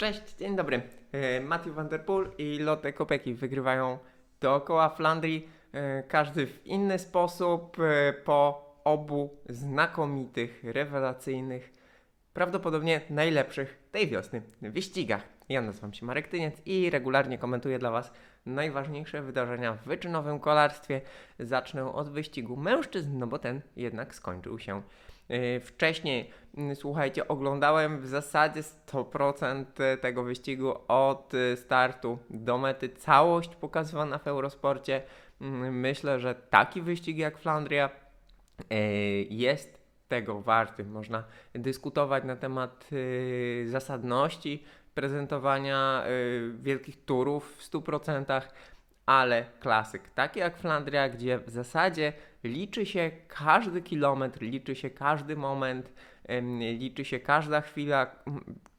Cześć, dzień dobry. E, Matthew Van Der Poel i Lotte Kopeki wygrywają dookoła Flandrii, e, każdy w inny sposób, e, po obu znakomitych, rewelacyjnych, prawdopodobnie najlepszych tej wiosny wyścigach. Ja nazywam się Marek Tyniec i regularnie komentuję dla Was najważniejsze wydarzenia w wyczynowym kolarstwie. Zacznę od wyścigu mężczyzn, no bo ten jednak skończył się wcześniej. Yy, Słuchajcie, oglądałem w zasadzie 100% tego wyścigu od y, startu do mety. Całość pokazywana w Eurosporcie. Yy, Myślę, że taki wyścig jak Flandria jest tego warty. Można dyskutować na temat zasadności prezentowania wielkich turów w 100%, ale klasyk, taki jak Flandria, gdzie w zasadzie liczy się każdy kilometr, liczy się każdy moment, liczy się każda chwila,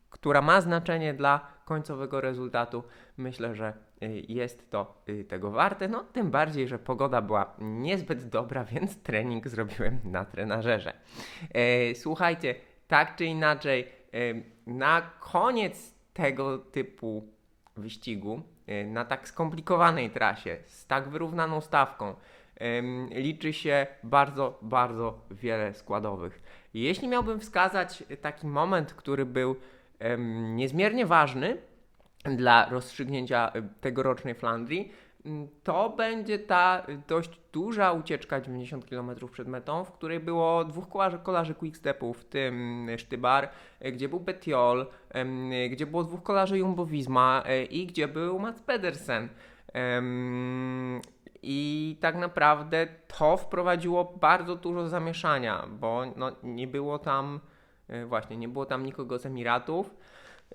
która ma znaczenie dla końcowego rezultatu. Myślę, że y, jest to y, tego warte. No, tym bardziej, że pogoda była niezbyt dobra, więc trening zrobiłem na trenażerze. E, Słuchajcie, tak czy inaczej, na koniec tego typu wyścigu, e, na tak skomplikowanej trasie, z tak wyrównaną stawką, liczy się bardzo, bardzo wiele składowych. Jeśli miałbym wskazać taki moment, który był niezmiernie ważny dla rozstrzygnięcia e, tegorocznej Flandrii, to będzie ta dość duża ucieczka 90 km przed metą, w której było dwóch kolarzy, quickstepów, w tym Sztybar, e, gdzie był e, gdzie było dwóch kolarzy Jumbo Visma e, i gdzie był Mats Pedersen. I tak naprawdę to wprowadziło bardzo dużo zamieszania, bo no, nie było tam, e, właśnie, nie było tam nikogo z Emiratów.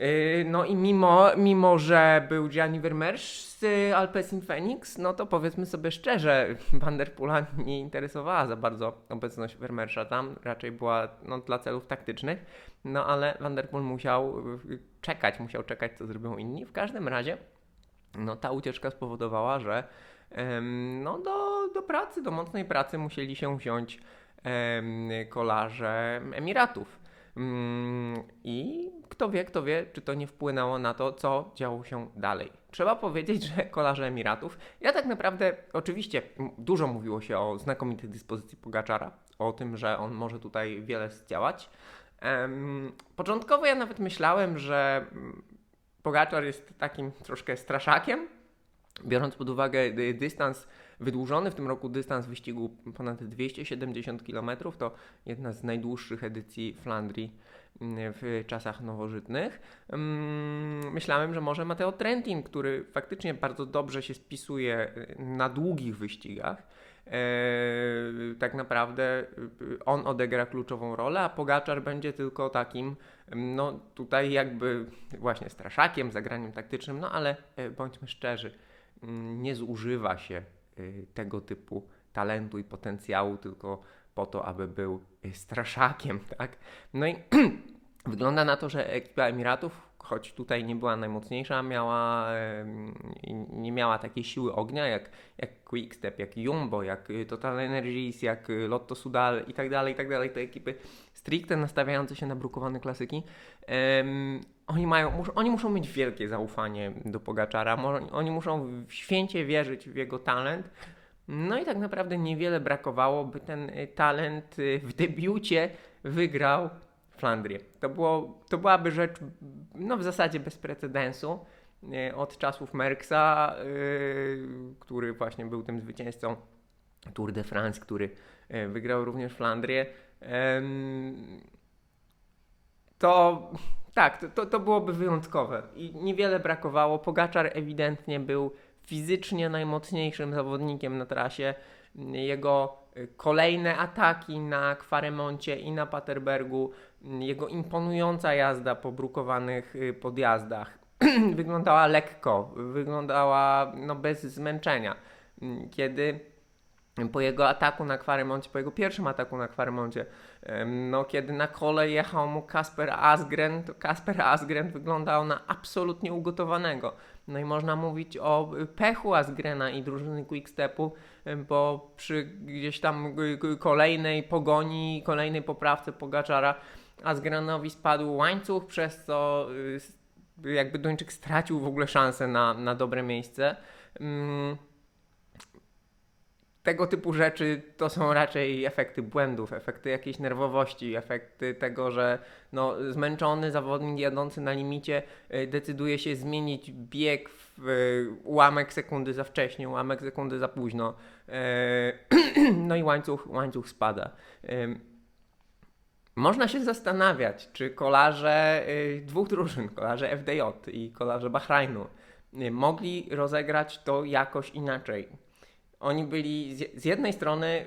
Yy, No i mimo, mimo, że był Gianni Vermeersch z Alpecin Phoenix, no to powiedzmy sobie szczerze, Van der Poola nie interesowała za bardzo obecność Vermeerscha tam, raczej była no, dla celów taktycznych, no ale Van der Poel musiał y, czekać, musiał czekać co zrobią inni. W każdym razie, no ta ucieczka spowodowała, że no do, do pracy, do mocnej pracy musieli się wziąć kolarze Emiratów. Mm, I kto wie, kto wie, czy to nie wpłynęło na to, co działo się dalej. Trzeba powiedzieć, że kolarze Emiratów, ja tak naprawdę, oczywiście dużo mówiło się o znakomitej dyspozycji Pogaczara, o tym, że on może tutaj wiele zdziałać. Początkowo ja nawet myślałem, że mm, Pogaczar jest takim troszkę straszakiem, biorąc pod uwagę dystans wydłużony w tym roku dystans wyścigu ponad 270 km to jedna z najdłuższych edycji Flandrii mm, w czasach nowożytnych. Mm, Myślałem, że może Matteo Trentin, który faktycznie bardzo dobrze się spisuje y, na długich wyścigach, e, tak naprawdę y, on odegra kluczową rolę, a Pogaczar będzie tylko takim, no tutaj jakby właśnie straszakiem, zagraniem taktycznym, no ale e, bądźmy szczerzy, mm, nie zużywa się y, tego typu talentu i potencjału tylko po to, aby był y, straszakiem, tak? No i wygląda na to, że ekipa Emiratów, choć tutaj nie była najmocniejsza, miała, i nie miała takiej siły ognia jak, jak Quickstep, jak Jumbo, jak y, Total Energies, jak y, Lotto Sudal i tak dalej, i tak dalej. Te ekipy stricte nastawiające się na brukowane klasyki. Em, oni, mają, mus, oni muszą mieć wielkie zaufanie do Pogaczara, oni muszą święcie wierzyć w jego talent. No i tak naprawdę niewiele brakowało, by ten y, talent y, w debiucie wygrał Flandrię. To, było, to byłaby rzecz no, w zasadzie bez precedensu y, od czasów Merckxa, y, który właśnie był tym zwycięzcą Tour de France, który wygrał również Flandrię. To tak, to, to, byłoby wyjątkowe i niewiele brakowało. Pogaczar ewidentnie był fizycznie najmocniejszym zawodnikiem na trasie. Jego y, kolejne ataki na Kwaremoncie i na Paterbergu, y, jego imponująca jazda po brukowanych y, podjazdach wyglądała lekko, wyglądała no, bez zmęczenia. Kiedy po jego ataku na Kwaremoncie, po jego pierwszym ataku na Kwaremoncie, em, no kiedy na kole jechał mu Kasper Asgren, to Kasper Asgren wyglądał na absolutnie ugotowanego. No i można mówić o y, pechu Asgrena i drużyny Quickstepu, bo przy gdzieś tam kolejnej pogoni, kolejnej poprawce Pogaczara Asgrenowi spadł łańcuch, przez co y, jakby Duńczyk stracił w ogóle szansę na, na dobre miejsce. Mm, tego typu rzeczy to są raczej efekty błędów, efekty jakiejś nerwowości, efekty tego, że no, zmęczony zawodnik jadący na limicie y, decyduje się zmienić bieg w y, ułamek sekundy za wcześnie, ułamek sekundy za późno. Y, no i łańcuch, łańcuch spada. Można się zastanawiać, czy kolarze dwóch drużyn, kolarze FDJ i kolarze Bahrajnu, mogli rozegrać to jakoś inaczej oni byli z, jednej strony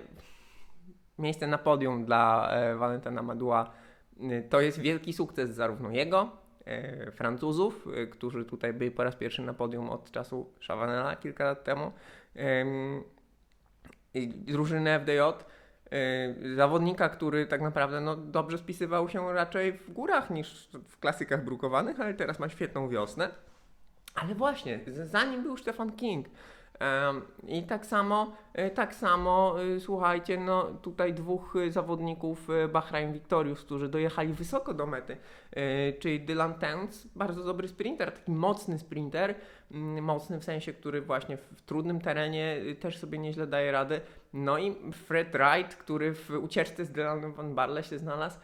miejsce na podium dla e, Valentina Madua y, to jest wielki sukces zarówno jego, e, Francuzów, e, którzy tutaj byli po raz pierwszy na podium od czasu Chavanela kilka lat temu, e, drużyny FDJ, e, zawodnika, który tak naprawdę no, dobrze spisywał się raczej w górach niż w klasykach brukowanych, ale teraz ma świetną wiosnę. Ale właśnie, zanim był Stefan King, i tak samo, e, tak samo, e, słuchajcie, no tutaj dwóch e, zawodników Bahrain Victorious, którzy dojechali wysoko do mety, czyli Dylan Towns, bardzo dobry sprinter, taki mocny sprinter, mm, mocny w sensie, który właśnie w trudnym terenie też sobie nieźle daje radę. No i Fred Wright, który w ucieczce z Dylanem Van Barle się znalazł.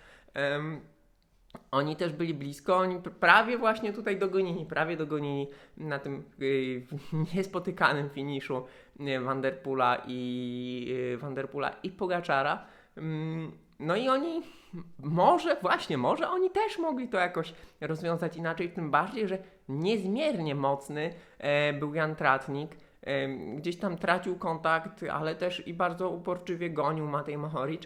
Oni też byli blisko, oni prawie właśnie tutaj dogonili, prawie dogonili na tym yy, niespotykanym finiszu yy, Vanderpula i yy, Vanderpula i Pogaczara. Yy, no i oni może właśnie, może oni też mogli to jakoś rozwiązać inaczej, tym bardziej, że niezmiernie mocny e, był Jan Tratnik. E, gdzieś tam tracił kontakt, ale też i bardzo uporczywie gonił Matej Mohoric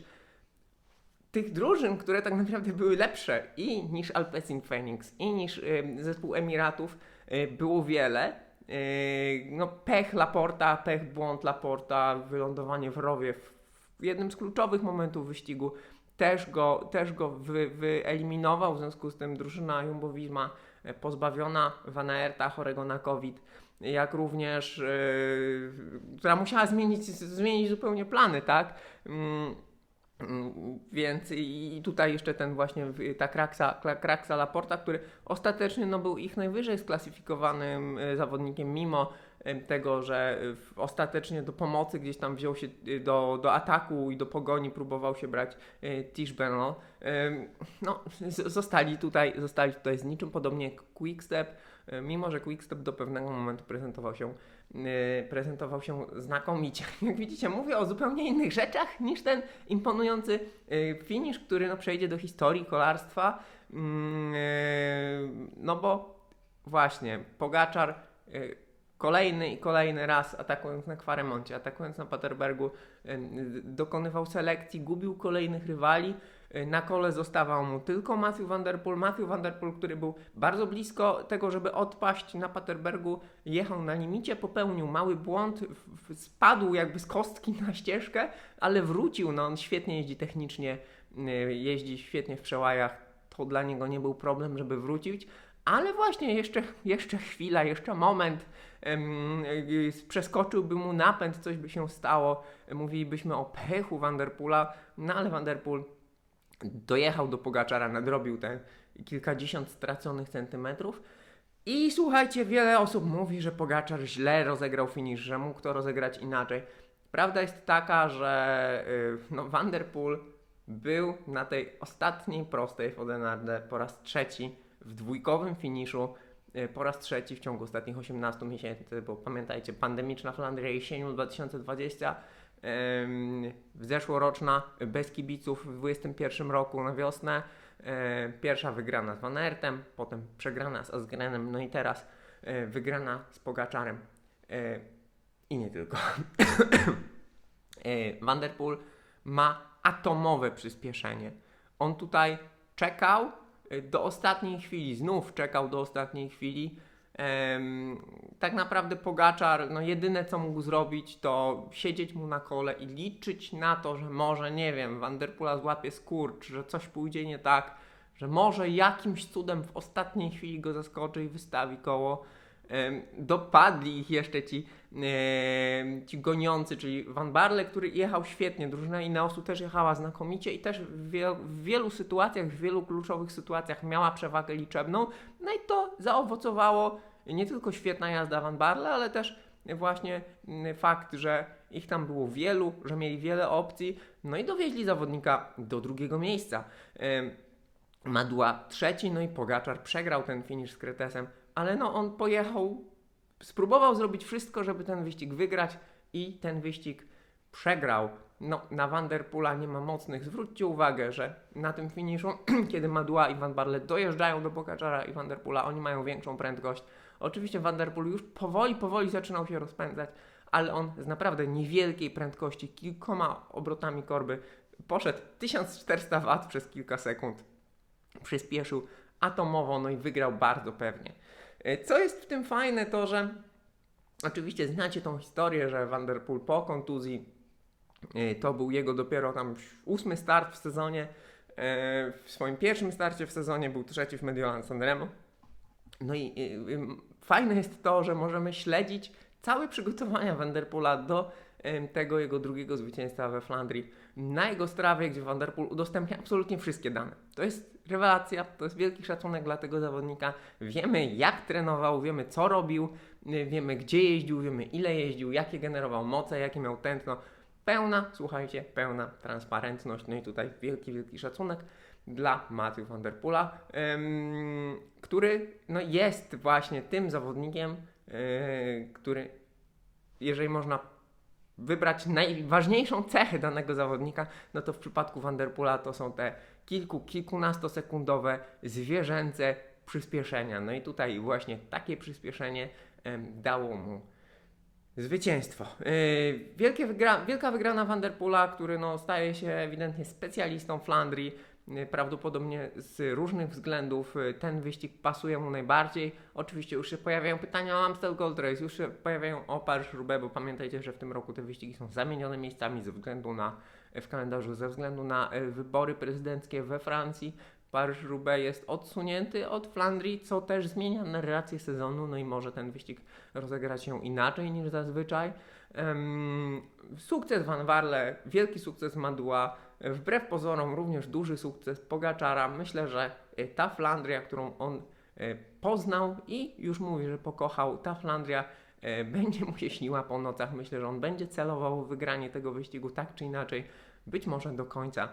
tych drużyn, które tak naprawdę były lepsze i niż Alpecin Phoenix, i niż y, zespół Emiratów, y, było wiele. Y, no, pech Laporta, pech błąd Laporta, wylądowanie w rowie w, w jednym z kluczowych momentów wyścigu też go, też go wy, wyeliminował, w związku z tym drużyna Jumbo Visma pozbawiona Van Aerta, chorego na COVID, jak również, yy, która musiała zmienić, zmienić zupełnie plany, tak? Mm, więc i tutaj jeszcze ten właśnie ta kraksa, kraksa Laporta, który ostatecznie no, był ich najwyżej sklasyfikowanym e, zawodnikiem, mimo e, tego, że ostatecznie do pomocy gdzieś tam wziął się e, do, do ataku i do pogoni próbował się brać Tish Bernal. No, zostali tutaj, zostali tutaj z niczym, podobnie jak Quickstep, mimo że Quickstep do pewnego momentu prezentował się prezentował się znakomicie. Jak widzicie, mówię o zupełnie innych rzeczach niż ten imponujący y, finish, który no, przejdzie do historii kolarstwa. Mm, y, no bo właśnie, Pogaczar kolejny i kolejny raz atakując na Kwaremoncie, atakując na Paterbergu, dokonywał selekcji, gubił kolejnych rywali. Y, na kole zostawał mu tylko Matthew Van Der Poel. Matthew Van Der Poel, który był bardzo blisko tego, żeby odpaść na Paterbergu, jechał na limicie, popełnił mały błąd, spadł jakby z kostki na ścieżkę, ale wrócił. No on świetnie jeździ technicznie, y, jeździ świetnie w przełajach. To dla niego nie był problem, żeby wrócić. Ale właśnie jeszcze, jeszcze chwila, jeszcze moment, um, przeskoczyłby mu napęd, coś by się stało. Mówilibyśmy o pechu Vanderpoola, no ale Vanderpool dojechał do Pogaczara, nadrobił te kilkadziesiąt straconych centymetrów. I słuchajcie, wiele osób mówi, że Pogaczar źle rozegrał finish, że mógł to rozegrać inaczej. Prawda jest taka, że yy, no, Vanderpool był na tej ostatniej prostej w Odenarde po raz trzeci w dwójkowym finiszu, yy, po raz trzeci w ciągu ostatnich 18 miesięcy, bo pamiętajcie, pandemiczna Flandria jesienią 2020 zeszłoroczna bez kibiców w 2021 roku na wiosnę. E, pierwsza wygrana z Van Aertem, potem przegrana z Asgrenem, no i teraz e, wygrana z Pogaczarem. E, I nie tylko. Vanderpool ma atomowe przyspieszenie. On tutaj czekał do ostatniej chwili, znów czekał do ostatniej chwili tak naprawdę Pogaczar, no jedyne co mógł zrobić to siedzieć mu na kole i liczyć na to, że może, nie wiem, Vanderpula złapie skurcz, że coś pójdzie nie tak, że może jakimś cudem w ostatniej chwili go zaskoczy i wystawi koło. Dopadli ich jeszcze ci, ci goniący, czyli Van Barle, który jechał świetnie, drużyna Ineosu też jechała znakomicie i też w wielu, w wielu sytuacjach, w wielu kluczowych sytuacjach miała przewagę liczebną, no i to zaowocowało nie tylko świetna jazda Van Barle, ale też właśnie mm, fakt, że ich tam było wielu, że mieli wiele opcji, no i dowieźli zawodnika do drugiego miejsca. Madła trzeci, no i Pogaczar przegrał ten finish z Kretesem, ale no on pojechał, spróbował zrobić wszystko, żeby ten wyścig wygrać i ten wyścig przegrał. No, na Vanderpoola nie ma mocnych. Zwróćcie uwagę, że na tym finiszu, kiedy Madła i Van Barle dojeżdżają do Pogaczara i Vanderpoola, oni mają większą prędkość. Oczywiście Vanderpool już powoli, powoli zaczynał się rozpędzać, ale on z naprawdę niewielkiej prędkości, kilkoma obrotami korby, poszedł 1400 W przez kilka sekund przyspieszył atomowo, no i wygrał bardzo pewnie. E, co jest w tym fajne, to że oczywiście znacie tą historię, że Vanderpool po kontuzji e, to był jego dopiero tam ósmy start w sezonie. E, w swoim pierwszym starcie w sezonie był trzeci w Mediolan Sanremo. No i fajne jest to, że możemy śledzić całe przygotowania Vanderpoola do tego jego drugiego zwycięstwa we Flandrii na jego strawie, gdzie Vanderpool udostępnia absolutnie wszystkie dane. To jest rewelacja, to jest wielki szacunek dla tego zawodnika. Wiemy jak trenował, wiemy co robił, wiemy gdzie jeździł, wiemy ile jeździł, jakie generował moce, jakie miał tętno. Pełna, słuchajcie, pełna transparentność. No i tutaj wielki, wielki szacunek dla Matthew Vanderpoola, ym, który no, jest właśnie tym zawodnikiem, yy, który jeżeli można wybrać najważniejszą cechę danego zawodnika, no to w przypadku Vanderpoola to są te kilku, kilkunastosekundowe zwierzęce przyspieszenia. No i tutaj właśnie takie przyspieszenie dało mu zwycięstwo. Wielkie wygra wielka wygrana Vanderpoola, który no, staje się ewidentnie specjalistą Flandrii. Y, prawdopodobnie z różnych względów y, ten wyścig pasuje mu najbardziej. Oczywiście już się pojawiają pytania o Amstel Gold Race, już się pojawiają o Paryż-Roubaix, bo pamiętajcie, że w tym roku te wyścigi są zamienione miejscami ze względu na w kalendarzu, ze względu na y, wybory prezydenckie we Francji. Paryż-Roubaix jest odsunięty od Flandrii, co też zmienia narrację sezonu, no i może ten wyścig rozegrać się inaczej niż zazwyczaj. Um, sukces Van Warle, wielki sukces Madua, Wbrew pozorom również duży sukces Pogaczara. Myślę, że e, ta Flandria, którą on e, poznał i już mówi, że pokochał, ta Flandria e, będzie mu się śniła po nocach. Myślę, że on będzie celował w wygranie tego wyścigu tak czy inaczej, być może do końca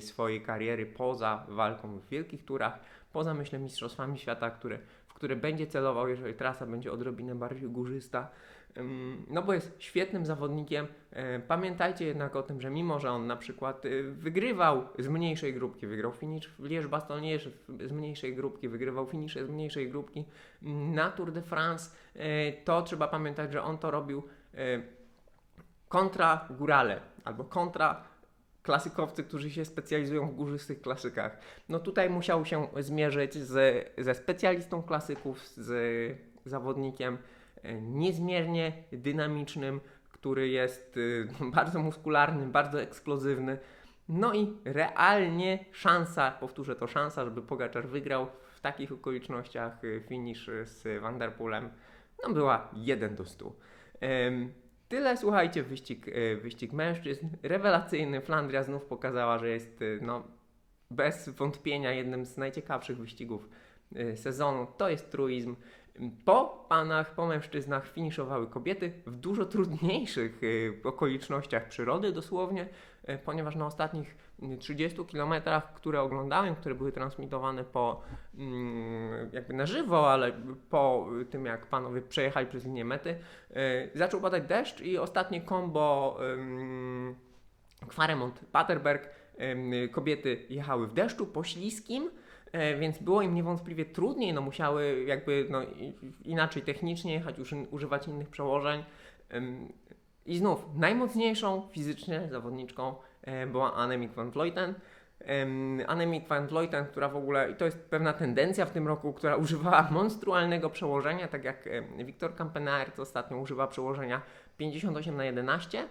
swojej kariery, poza walką w wielkich turach, poza myślę mistrzostwami świata, które, w które będzie celował, jeżeli trasa będzie odrobinę bardziej górzysta. No bo jest świetnym zawodnikiem. E, pamiętajcie jednak o tym, że mimo, że on na przykład y, wygrywał z mniejszej grupki, wygrał finish w Liège-Bastogne z mniejszej grupki, wygrywał finisze z mniejszej grupki na Tour de France, e, to trzeba pamiętać, że on to robił e, kontra górale albo kontra klasykowcy, którzy się specjalizują w górzystych klasykach. No tutaj musiał się zmierzyć z, ze specjalistą klasyków, z zawodnikiem E, niezmiernie dynamicznym, który jest y, bardzo muskularny, bardzo eksplozywny. No i realnie szansa, powtórzę to szansa, żeby Pogaczar wygrał w takich okolicznościach y, finish z Vanderpoolem, no była 1 do 100. Tyle, słuchajcie, wyścig, y, wyścig mężczyzn. Rewelacyjny. Flandria znów pokazała, że jest no, bez wątpienia jednym z najciekawszych wyścigów sezonu. To jest truizm. Po panach, po mężczyznach finiszowały kobiety w dużo trudniejszych y, okolicznościach przyrody dosłownie, y, ponieważ na ostatnich 30 kilometrach, które oglądałem, które były transmitowane po mm, jakby na żywo, ale po tym jak panowie przejechali przez linię mety, y, zaczął padać deszcz i ostatnie kombo Kwaremont-Paterberg kobiety jechały w deszczu po śliskim, E, więc było im niewątpliwie trudniej, no musiały jakby no, inaczej technicznie jechać, już używać innych przełożeń. I znów, najmocniejszą fizycznie zawodniczką e, była Annemiek van Vleuten. Annemiek van Vleuten, która w ogóle, i to jest pewna tendencja w tym roku, która używała monstrualnego przełożenia, tak jak Wiktor Kampenaert ostatnio używa przełożenia 58 na 11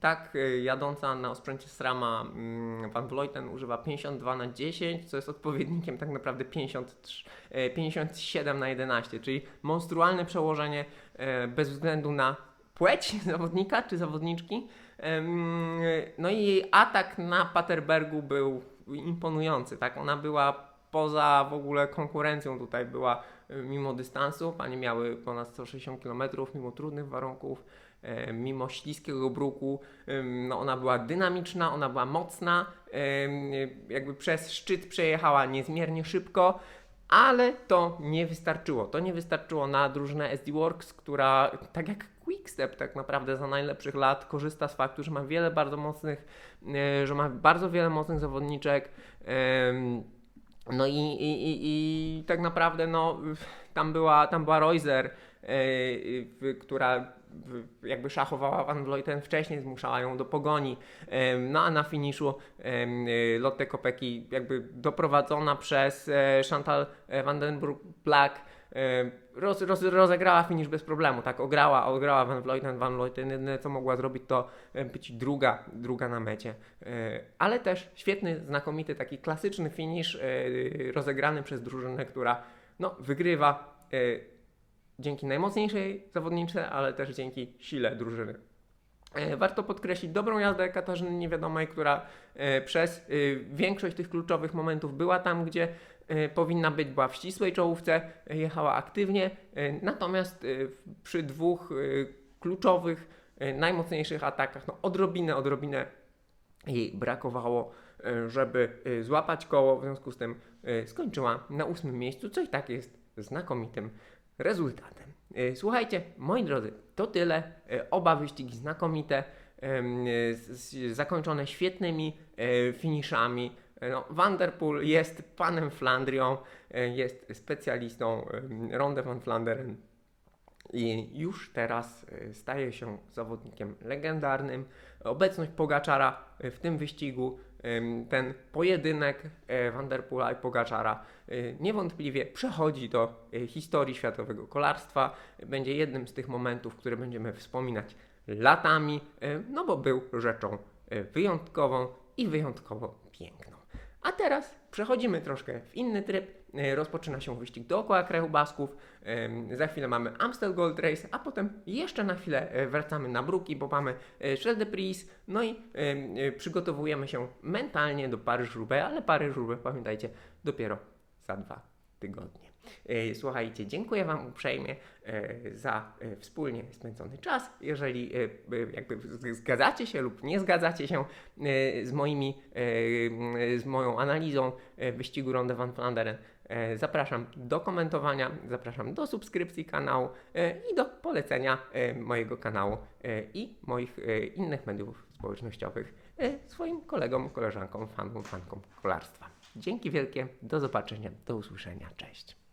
tak, y, jadąca na osprzęcie SRAMa mm, Van Vleuten używa 52 na 10, co jest odpowiednikiem tak naprawdę 53, 57 e, na 11, czyli monstrualne przełożenie e, bez względu na płeć zawodnika czy zawodniczki. No i jej atak na Paterbergu był imponujący, tak? Ona była poza w ogóle konkurencją tutaj była mimo dystansu. Panie miały ponad 160 km, mimo trudnych warunków, e, mimo śliskiego bruku. No ona była dynamiczna, ona była mocna, jakby przez szczyt przejechała niezmiernie szybko. Ale to nie wystarczyło. To nie wystarczyło na drużynę SD Works, która tak jak Quickstep tak naprawdę za najlepszych lat korzysta z faktu, że ma wiele bardzo mocnych, e, że ma bardzo wiele mocnych zawodniczek. No i, i, i, i tak naprawdę no, tam była, tam była Reuser, e, która jakby szachowała Van Vleuten wcześniej, zmuszała ją do pogoni. No a na finiszu y, Lotte Kopecky jakby doprowadzona przez e, Chantal van den Broek Black e, roz, roz, rozegrała finisz bez problemu, tak, ograła, ograła Van Vleuten, Van Vleuten jedyne co mogła zrobić to e, być druga, druga na mecie, ale też świetny, znakomity, taki klasyczny finisz rozegrany przez drużynę, która no, wygrywa dzięki najmocniejszej zawodniczce, ale też dzięki sile drużyny. E, Warto podkreślić dobrą jazdę Katarzyny Niewiadomej, która e, przez e, większość tych kluczowych momentów była tam, gdzie powinna być, była w ścisłej czołówce, jechała aktywnie, natomiast przy dwóch kluczowych, najmocniejszych atakach, no odrobinę, odrobinę jej brakowało, żeby złapać koło, w związku z tym skończyła na ósmym miejscu, co i tak jest znakomitym rezultatem. E, Słuchajcie, moi drodzy, to tyle. E, Oba wyścigi znakomite, e, zakończone świetnymi finiszami. No, Van der Poel jest panem Flandrią, jest specjalistą Ronde van Vlaanderen i już teraz staje się zawodnikiem legendarnym. Obecność Pogaczara w tym wyścigu, ten pojedynek e, Van der Poela i Pogaczara e, niewątpliwie przechodzi do e, historii światowego kolarstwa. Będzie jednym z tych momentów, które będziemy wspominać latami, no bo był rzeczą wyjątkową i wyjątkowo piękną. A teraz przechodzimy troszkę w inny tryb. E, Rozpoczyna się wyścig dookoła kraju Basków. Za chwilę mamy Amstel Gold Race, a potem jeszcze na chwilę e, wracamy na Bruki, bo mamy e, Champs de Pries. No i em, przygotowujemy się mentalnie do Paryż-Roubaix, ale Paryż-Roubaix, pamiętajcie, dopiero za dwa tygodnie. Słuchajcie, dziękuję Wam uprzejmie za wspólnie spędzony czas. Jeżeli jakby zgadzacie się lub nie zgadzacie się z moimi, z moją analizą wyścigu Ronde van Vlaanderen, e, zapraszam do komentowania, zapraszam do subskrypcji kanału e, i do polecenia e, mojego kanału e, i moich e, innych mediów społecznościowych e, swoim kolegom, koleżankom, fanom, fankom kolarstwa. Dzięki wielkie, do zobaczenia, do usłyszenia, cześć.